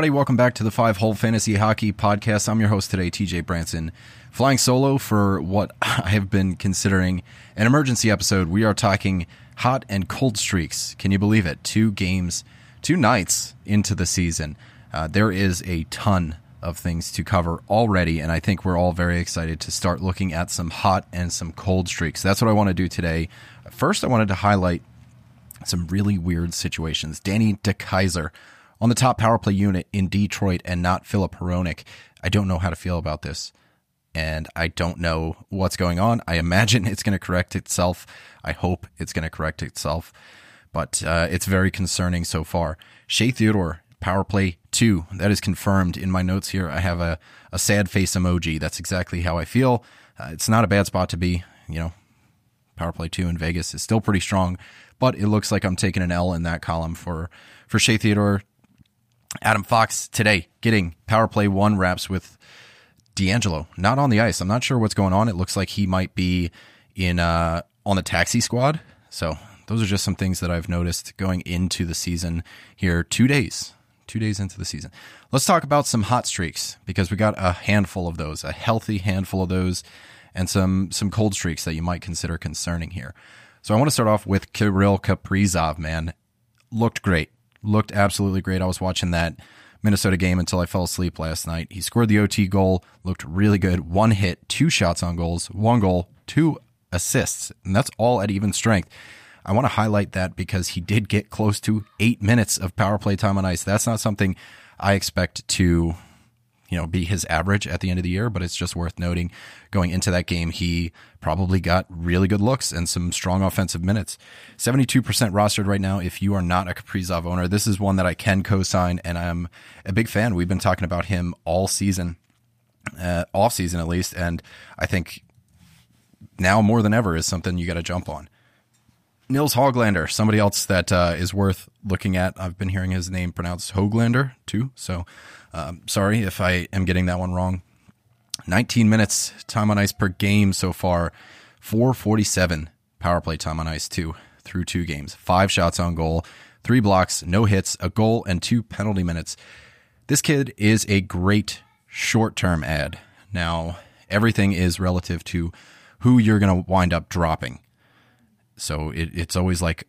Everybody. Welcome back to the Five Hole Fantasy Hockey Podcast. I'm your host today, TJ Branson, flying solo for what I have been considering an emergency episode. We are talking hot and cold streaks. Can you believe it? Two games, two nights into the season. Uh, there is a ton of things to cover already, and I think we're all very excited to start looking at some hot and some cold streaks. That's what I want to do today. First, I wanted to highlight some really weird situations. Danny DeKeyser on the top power play unit in Detroit and not Filip Hronek. I don't know how to feel about this. And I don't know what's going on. I imagine it's going to correct itself. I hope it's going to correct itself. But uh, it's very concerning so far. Shea Theodore, power play two. That is confirmed in my notes here. I have a, a sad face emoji. That's exactly how I feel. Uh, it's not a bad spot to be. You know, power play two in Vegas is still pretty strong, but it looks like I'm taking an L in that column for, for Shea Theodore Adam Fox today getting power play one wraps with DeAngelo, not on the ice. I'm not sure what's going on. It looks like he might be in uh, on the taxi squad. So those are just some things that I've noticed going into the season here. Two days, two days into the season. Let's talk about some hot streaks because we got a handful of those, a healthy handful of those, and some some cold streaks that you might consider concerning here. So I want to start off with Kirill Kaprizov. Man, looked great looked absolutely great. I was watching that Minnesota game until I fell asleep last night. He scored the OT goal, looked really good. One hit, two shots on goals, one goal, two assists, and that's all at even strength. I want to highlight that because he did get close to eight minutes of power play time on ice. That's not something I expect to you know, be his average at the end of the year, but it's just worth noting going into that game, he probably got really good looks and some strong offensive minutes. 72% rostered right now. If you are not a Kaprizov owner, this is one that I can co-sign and I'm a big fan. We've been talking about him all season, uh, off season at least. And I think now more than ever is something you got to jump on. Nils Hoglander, somebody else that uh, is worth looking at. I've been hearing his name pronounced Hoglander too. So um, sorry if I am getting that one wrong. 19 minutes time on ice per game so far. 447 power play time on ice too through two games. Five shots on goal, three blocks, no hits, a goal, and two penalty minutes. This kid is a great short term ad. Now, everything is relative to who you're going to wind up dropping. So it, it's always like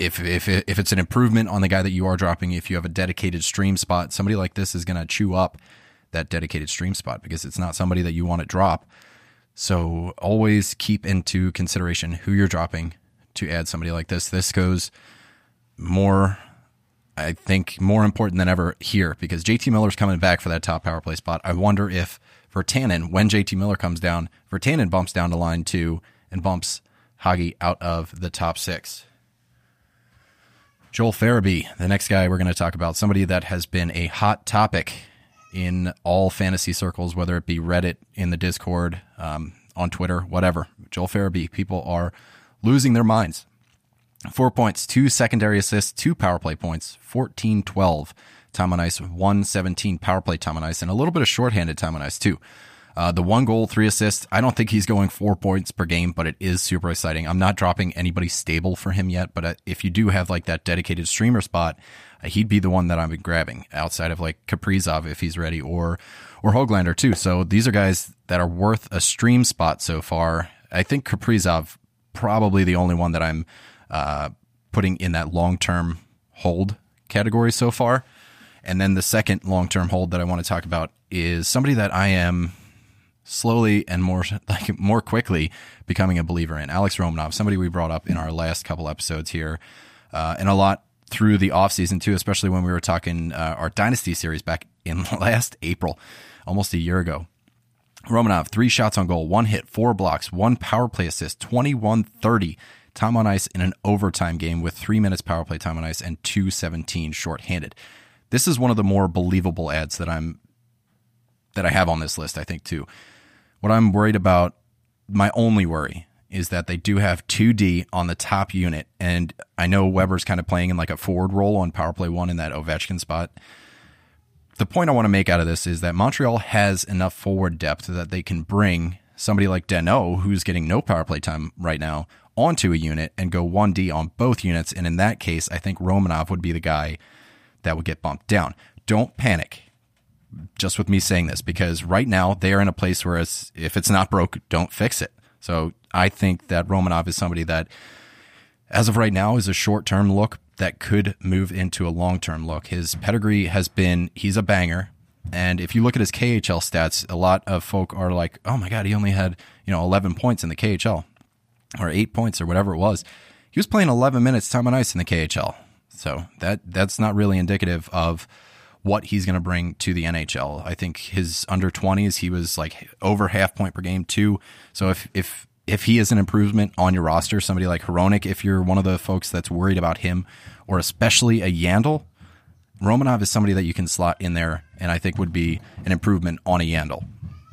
if if if it's an improvement on the guy that you are dropping, if you have a dedicated stream spot, somebody like this is going to chew up that dedicated stream spot because it's not somebody that you want to drop. So always keep into consideration who you're dropping to add somebody like this. This goes more, I think, more important than ever here because JT Miller's coming back for that top power play spot. I wonder if Virtanen, when JT Miller comes down, Virtanen bumps down to line two and bumps Hagi out of the top six. Joel Farabee, the next guy we're going to talk about, somebody that has been a hot topic in all fantasy circles, whether it be Reddit, in the Discord, um, on Twitter, whatever. Joel Farabee, people are losing their minds. Four points, two secondary assists, two power play points, 14 12 time on ice, 117 power play time on ice, and a little bit of shorthanded time on ice, too. Uh, the one goal, three assists. I don't think he's going four points per game, but it is super exciting. I'm not dropping anybody stable for him yet, but uh, if you do have like that dedicated streamer spot, uh, he'd be the one that I'm grabbing outside of like Kaprizov if he's ready or or Hoglander too. So these are guys that are worth a stream spot so far. I think Kaprizov probably the only one that I'm uh, putting in that long term hold category so far. And then the second long term hold that I want to talk about is somebody that I am slowly and more like more quickly becoming a believer in. Alex Romanov, somebody we brought up in our last couple episodes here, uh, and a lot through the offseason too, especially when we were talking uh, our Dynasty series back in last April, almost a year ago. Romanov, three shots on goal, one hit, four blocks, one power play assist, 21 30 time on ice in an overtime game with three minutes power play time on ice and 217 shorthanded. This is one of the more believable ads that I'm that I have on this list, I think too. What I'm worried about, my only worry, is that they do have 2D on the top unit. And I know Weber's kind of playing in like a forward role on power play one in that Ovechkin spot. The point I want to make out of this is that Montreal has enough forward depth that they can bring somebody like Danault, who's getting no power play time right now, onto a unit and go 1D on both units. And in that case, I think Romanov would be the guy that would get bumped down. don't panic just with me saying this because right now they are in a place where it's, if it's not broke, don't fix it. So I think that Romanov is somebody that, as of right now, is a short term look that could move into a long term look. His pedigree has been he's a banger. And if you look at his KHL stats, a lot of folk are like, oh my God, he only had, you know, 11 points in the KHL or eight points or whatever it was. He was playing 11 minutes time on ice in the KHL. So that that's not really indicative of what he's going to bring to the NHL. I think his under 20s, he was like over half point per game too. So if, if, if he is an improvement on your roster, somebody like Hronek, if you're one of the folks that's worried about him, or especially a Yandle, Romanov is somebody that you can slot in there and I think would be an improvement on a Yandle.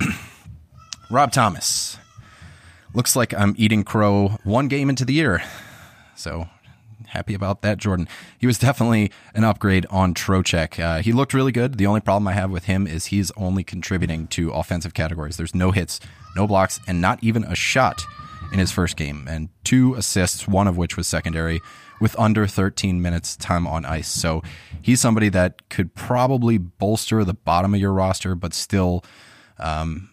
Rob Thomas. Looks like I'm eating crow one game into the year. So happy about that, Jordan. He was definitely an upgrade on Trocheck. Uh, he looked really good. The only problem I have with him is he's only contributing to offensive categories. There's no hits, no blocks, and not even a shot in his first game, and two assists, one of which was secondary, with under 13 minutes time on ice. So he's somebody that could probably bolster the bottom of your roster, but still, um,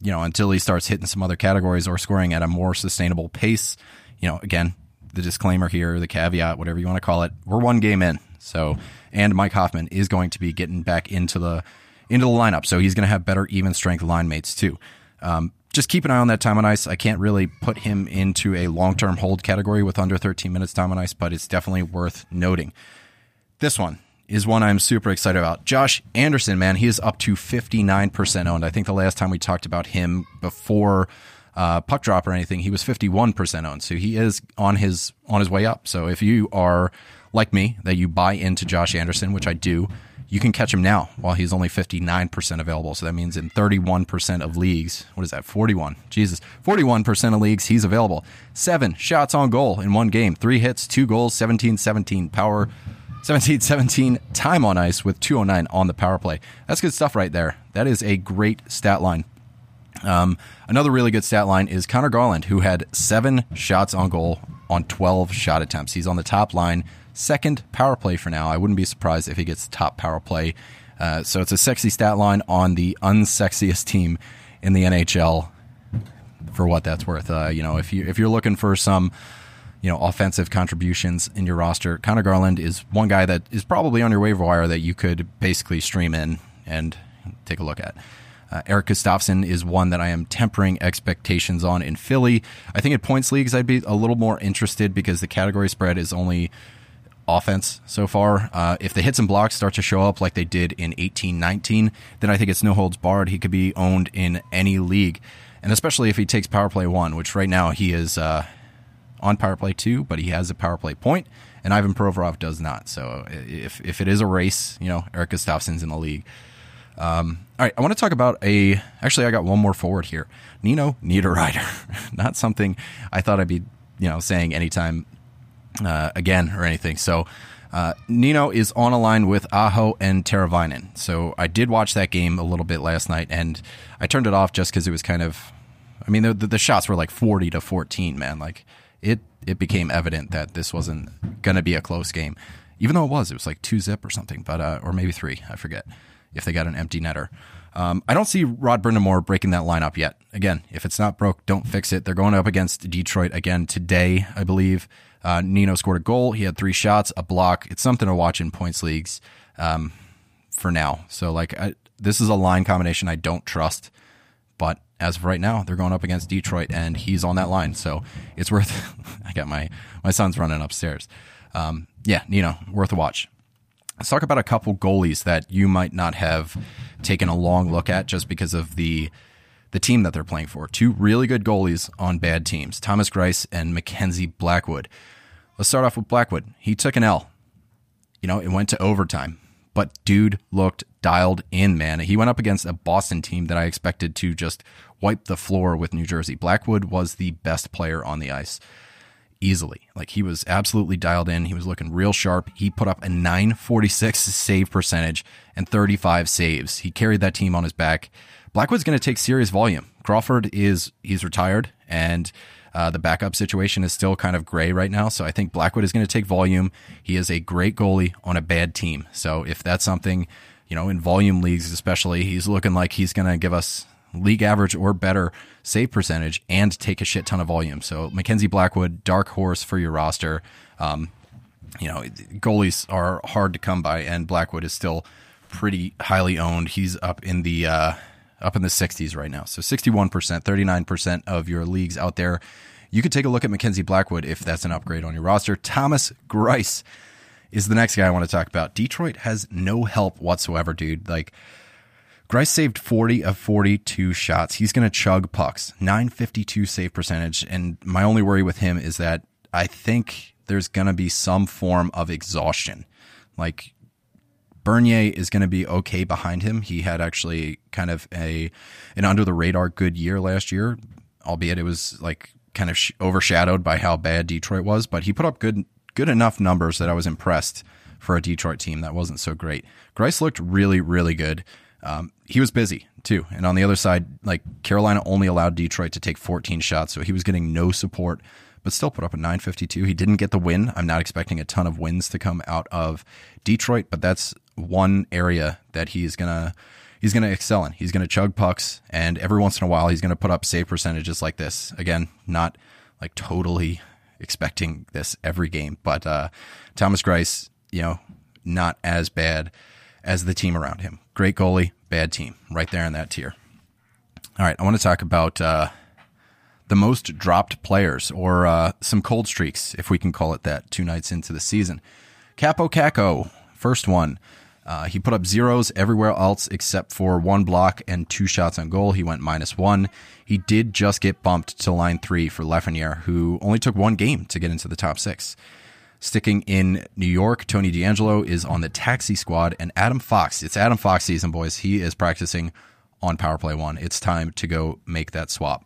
you know, until he starts hitting some other categories or scoring at a more sustainable pace. You know, again, the disclaimer here, the caveat, whatever you want to call it. We're one game in. So, and Mike Hoffman is going to be getting back into the into the lineup, so he's going to have better even strength line mates too. Um, just keep an eye on that time on ice. I can't really put him into a long term hold category with under 13 minutes time on ice, but it's definitely worth noting. This one is one I'm super excited about. Josh Anderson, man, he is up to 59% owned. I think the last time we talked about him before uh, puck drop or anything, he was 51% owned. So he is on his on his way up. So if you are like me, that you buy into Josh Anderson, which I do, you can catch him now while he's only 59% available. So that means in 31% of leagues, what is that? 41. Jesus. 41% of leagues, he's available. Seven shots on goal in one game, three hits, two goals, 17 17 power, 17 17 time on ice with 209 on the power play. That's good stuff right there. That is a great stat line. Um, another really good stat line is Conor Garland, who had seven shots on goal on 12 shot attempts. He's on the top line, second power play for now. I wouldn't be surprised if he gets top power play. Uh, so it's a sexy stat line on the unsexiest team in the NHL. For what that's worth, uh, you know, if you if you're looking for some, you know, offensive contributions in your roster, Conor Garland is one guy that is probably on your waiver wire that you could basically stream in and take a look at. Uh, Erik Gustafsson is one that I am tempering expectations on in Philly. I think at points leagues, I'd be a little more interested because the category spread is only offense so far. Uh, if the hits and blocks start to show up like they did in 18 19, then I think it's no holds barred. He could be owned in any league. And especially if he takes power play one, which right now he is uh, on power play two, but he has a power play point, and Ivan Provorov does not. So if, if it is a race, you know, Erik Gustafsson's in the league. Um, all right, I want to talk about a. Actually, I got one more forward here. Nino Niederreiter, not something I thought I'd be, you know, saying anytime uh, again or anything. So uh, Nino is on a line with Aho and Teravainen. So I did watch that game a little bit last night, and I turned it off just because it was kind of. I mean, the, the shots were like forty to fourteen. Man, like it it became evident that this wasn't going to be a close game, even though it was. It was like two zip or something, but uh, or maybe three. I forget if they got an empty netter. Um, I don't see Rod Brind'Amour breaking that lineup yet. Again, if it's not broke, don't fix it. They're going up against Detroit again today, I believe. Uh, Nino scored a goal. He had three shots, a block. It's something to watch in points leagues um, for now. So, like, I, this is a line combination I don't trust. But as of right now, they're going up against Detroit, and he's on that line. So it's worth. I got my my son's running upstairs. Um, yeah, Nino, worth a watch. Let's talk about a couple goalies that you might not have taken a long look at just because of the the team that they're playing for. Two really good goalies on bad teams, Thomas Greiss and Mackenzie Blackwood. Let's start off with Blackwood. He took an L. You know, it went to overtime, but dude looked dialed in, man. He went up against a Boston team that I expected to just wipe the floor with New Jersey. Blackwood was the best player on the ice easily. Like he was absolutely dialed in. He was looking real sharp. He put up a 946 save percentage and 35 saves. He carried that team on his back Blackwood's going to take serious volume. Crawford is he's retired, and uh, the backup situation is still kind of gray right now. So I think Blackwood is going to take volume. He is a great goalie on a bad team. So if that's something, you know, in volume leagues especially, he's looking like he's going to give us league average or better save percentage and take a shit ton of volume. So Mackenzie Blackwood, dark horse for your roster. Um, you know, goalies are hard to come by, and Blackwood is still pretty highly owned. He's up in the uh, up in the 60s right now. So 61%, 39% of your leagues out there. You could take a look at Mackenzie Blackwood if that's an upgrade on your roster. Thomas Greiss is the next guy I want to talk about. Detroit has no help whatsoever, dude. Like Greiss saved 40 of 42 shots. He's going to chug pucks. 952 save percentage. And my only worry with him is that I think there's going to be some form of exhaustion. Like Bernier is going to be okay behind him. He had actually kind of a an under the radar good year last year, albeit it was like kind of sh- overshadowed by how bad Detroit was. But he put up good good enough numbers that I was impressed for a Detroit team that wasn't so great. Greiss looked really really good. Um, he was busy too, and on the other side, like Carolina only allowed Detroit to take 14 shots, so he was getting no support but still put up a 952. He didn't get the win. I'm not expecting a ton of wins to come out of Detroit, but that's one area that he's gonna he's gonna excel in. He's gonna chug pucks, and every once in a while he's gonna put up save percentages like this. Again, not like totally expecting this every game, but uh, Thomas Greiss, you know, not as bad as the team around him. Great goalie, bad team, right there in that tier. All right, I want to talk about uh, the most dropped players or uh, some cold streaks, if we can call it that, two nights into the season. Kaapo Kakko, first one. Uh, he put up zeros everywhere else except for one block and two shots on goal. He went minus one. He did just get bumped to line three for Lafreniere, who only took one game to get into the top six. Sticking in New York, Tony DeAngelo is on the taxi squad, and Adam Fox. It's Adam Fox season, boys. He is practicing on Power Play One. It's time to go make that swap.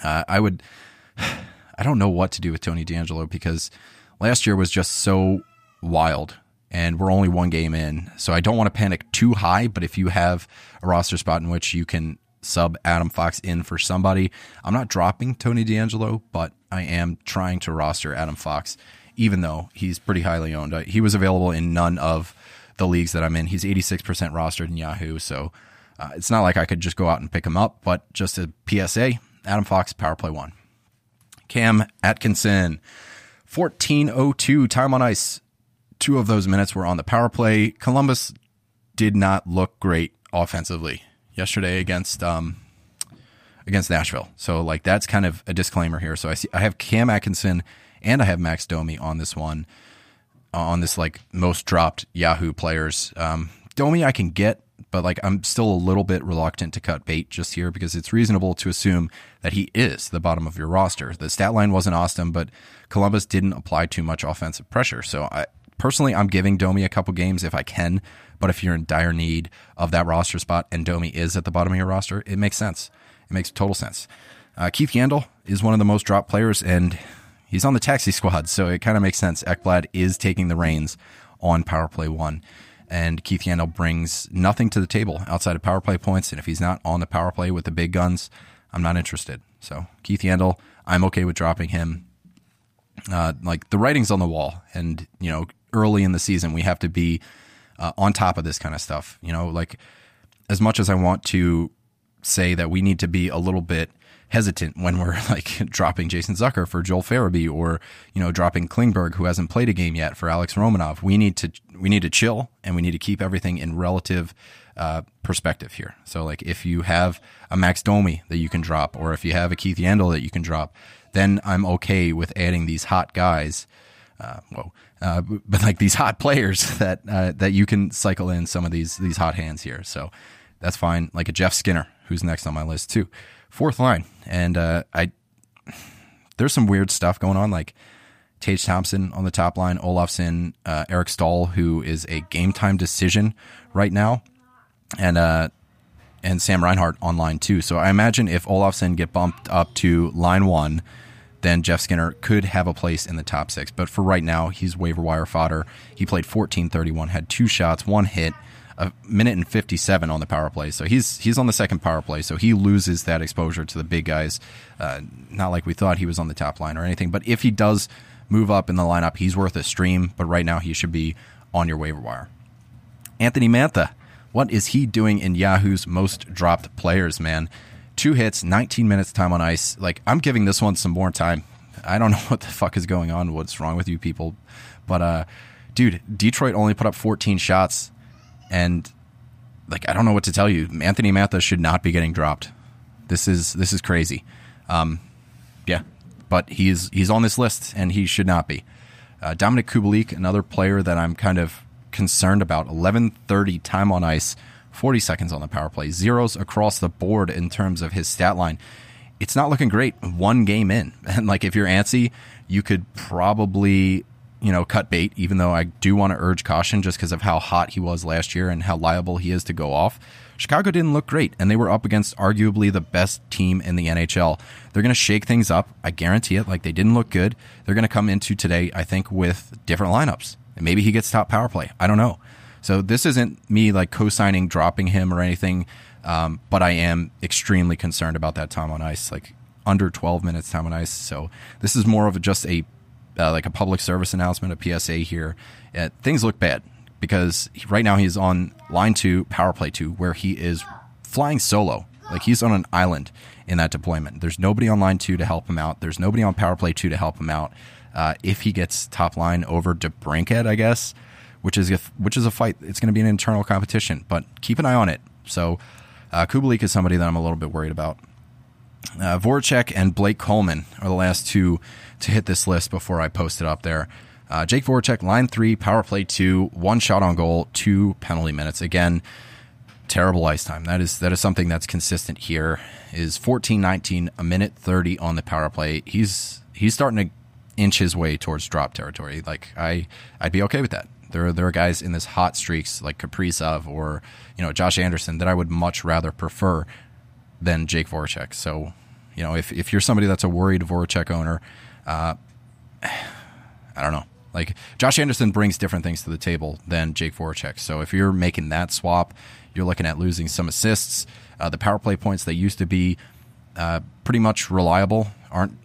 Uh, I would. I don't know what to do with Tony DeAngelo because last year was just so wild and we're only one game in. So I don't want to panic too high, but if you have a roster spot in which you can sub Adam Fox in for somebody, I'm not dropping Tony D'Angelo, but I am trying to roster Adam Fox, even though he's pretty highly owned. Uh, he was available in none of the leagues that I'm in. He's 86% rostered in Yahoo, so uh, it's not like I could just go out and pick him up, but just a PSA, Adam Fox, Power Play 1. Cam Atkinson, 1402 time on ice two of those minutes were on the power play. Columbus did not look great offensively yesterday against um, against Nashville. So like that's kind of a disclaimer here. So I see I have Cam Atkinson and I have Max Domi on this one uh, on this like most dropped Yahoo players. Um, Domi I can get, but like I'm still a little bit reluctant to cut bait just here because it's reasonable to assume that he is the bottom of your roster. The stat line wasn't awesome, but Columbus didn't apply too much offensive pressure. So I, Personally, I'm giving Domi a couple games if I can, but if you're in dire need of that roster spot and Domi is at the bottom of your roster, it makes sense. It makes total sense. Uh, Keith Yandle is one of the most dropped players, and he's on the taxi squad, so it kind of makes sense. Ekblad is taking the reins on Power Play 1, and Keith Yandle brings nothing to the table outside of Power Play points, and if he's not on the Power Play with the big guns, I'm not interested. So Keith Yandle, I'm okay with dropping him. Uh, like the writing's on the wall, and you know early in the season. We have to be uh, on top of this kind of stuff. You know, like as much as I want to say that we need to be a little bit hesitant when we're like dropping Jason Zucker for Joel Farabee or you know dropping Klingberg who hasn't played a game yet for Alex Romanov. We need to we need to chill and we need to keep everything in relative uh, perspective here. So like if you have a Max Domi that you can drop or if you have a Keith Yandle that you can drop, then I'm okay with adding these hot guys. Uh, whoa, uh, but like these hot players that uh, that you can cycle in some of these these hot hands here. So that's fine. Like a Jeff Skinner, who's next on my list too. Fourth line, and uh, I there's some weird stuff going on. Like Tage Thompson on the top line, Olofsson, uh, Eric Staal, who is a game time decision right now, and uh, and Sam Reinhart on line too. So I imagine if Olofsson get bumped up to line one then Jeff Skinner could have a place in the top six. But for right now, he's waiver wire fodder. He played 14 31, had two shots, one hit, a minute and 57 on the power play. So he's he's on the second power play. So he loses that exposure to the big guys. Uh, not like we thought he was on the top line or anything. But if he does move up in the lineup, he's worth a stream. But right now, he should be on your waiver wire. Anthony Mantha, what is he doing in Yahoo's most dropped players, man? Two hits, 19 minutes time on ice. Like, I'm giving this one some more time. I don't know what the fuck is going on, what's wrong with you people. But, uh, dude, Detroit only put up 14 shots. And, like, I don't know what to tell you. Anthony Mantha should not be getting dropped. This is this is crazy. Um, yeah, but he's he's on this list and he should not be. Uh, Dominik Kubalik, another player that I'm kind of concerned about. 11:30 time on ice, 40 seconds on the power play, zeros across the board in terms of his stat line. It's not looking great. One game in, and like if you're antsy, you could probably you know cut bait. Even though I do want to urge caution, just because of how hot he was last year and how liable he is to go off. Chicago didn't look great, and they were up against arguably the best team in the NHL. They're going to shake things up. I guarantee it. Like they didn't look good. They're going to come into today, I think, with different lineups. And maybe he gets top power play. I don't know. So this isn't me like co-signing dropping him or anything, um, but I am extremely concerned about that time on ice, like under 12 minutes time on ice. So this is more of just a uh, like a public service announcement, a PSA here. Uh, things look bad because right now he's on line two, power play two, where he is flying solo. Like he's on an island in that deployment. There's nobody on line two to help him out. There's nobody on power play two to help him out. Uh, if he gets top line over to DeBrincat, I guess, which is a, which is a fight. It's going to be an internal competition, but keep an eye on it. So uh, Kubalik is somebody that I'm a little bit worried about. Uh, Voracek and Blake Coleman are the last two to hit this list before I post it up there. Uh, Jake Voracek, line three, power play two, one shot on goal, two penalty minutes. Again, terrible ice time. That is that is something that's consistent here. Is 14 19, a minute 30 on the power play. He's he's starting to inch his way towards drop territory. Like I I'd be okay with that. There are there are guys in this hot streaks like Kaprizov or you know Josh Anderson that I would much rather prefer than Jake Voracek. So you know if if you're somebody that's a worried Voracek owner, uh, I don't know. Like Josh Anderson brings different things to the table than Jake Voracek. So if you're making that swap, you're looking at losing some assists. Uh, the power play points that used to be uh, pretty much reliable aren't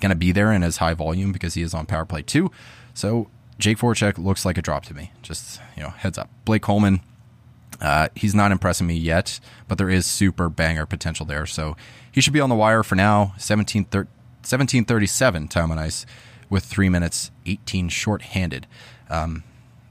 going to be there in as high volume because he is on power play too. So Jake Voracek looks like a drop to me. Just you know, heads up. Blake Coleman, uh, he's not impressing me yet, but there is super banger potential there. So he should be on the wire for now. 17, 1737 time on ice with three minutes, 18 shorthanded. Um,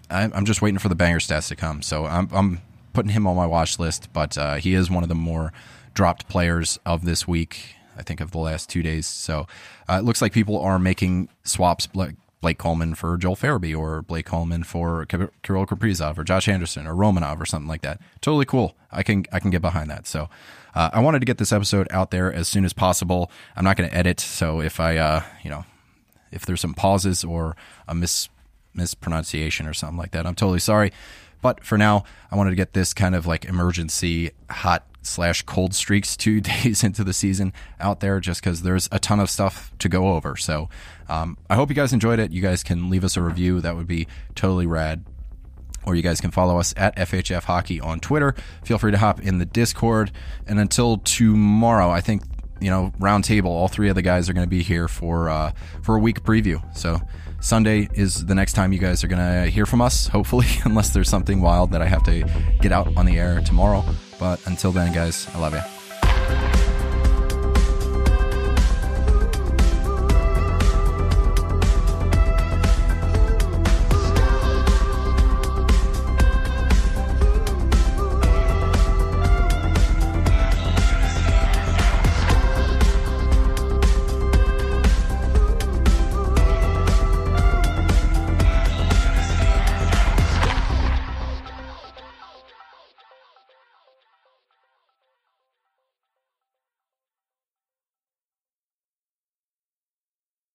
I, I'm just waiting for the banger stats to come. So I'm, I'm putting him on my watch list, but uh, he is one of the more dropped players of this week. I think of the last two days. So uh, it looks like people are making swaps like Blake Coleman for Joel Farabee or Blake Coleman for Kirill Kaprizov or Josh Anderson or Romanov or something like that. Totally cool. I can I can get behind that. So uh, I wanted to get this episode out there as soon as possible. I'm not going to edit, so if I uh, you know if there's some pauses or a mis mispronunciation or something like that. I'm totally sorry. But for now, I wanted to get this kind of like emergency hot slash cold streaks two days into the season out there just because there's a ton of stuff to go over. So um, I hope you guys enjoyed it. You guys can leave us a review. That would be totally rad. Or you guys can follow us at FHF Hockey on Twitter. Feel free to hop in the Discord. And until tomorrow, I think you know, round table. All three of the guys are going to be here for uh, for a week preview. So Sunday is the next time you guys are going to hear from us. Hopefully, unless there's something wild that I have to get out on the air tomorrow. But until then, guys, I love you.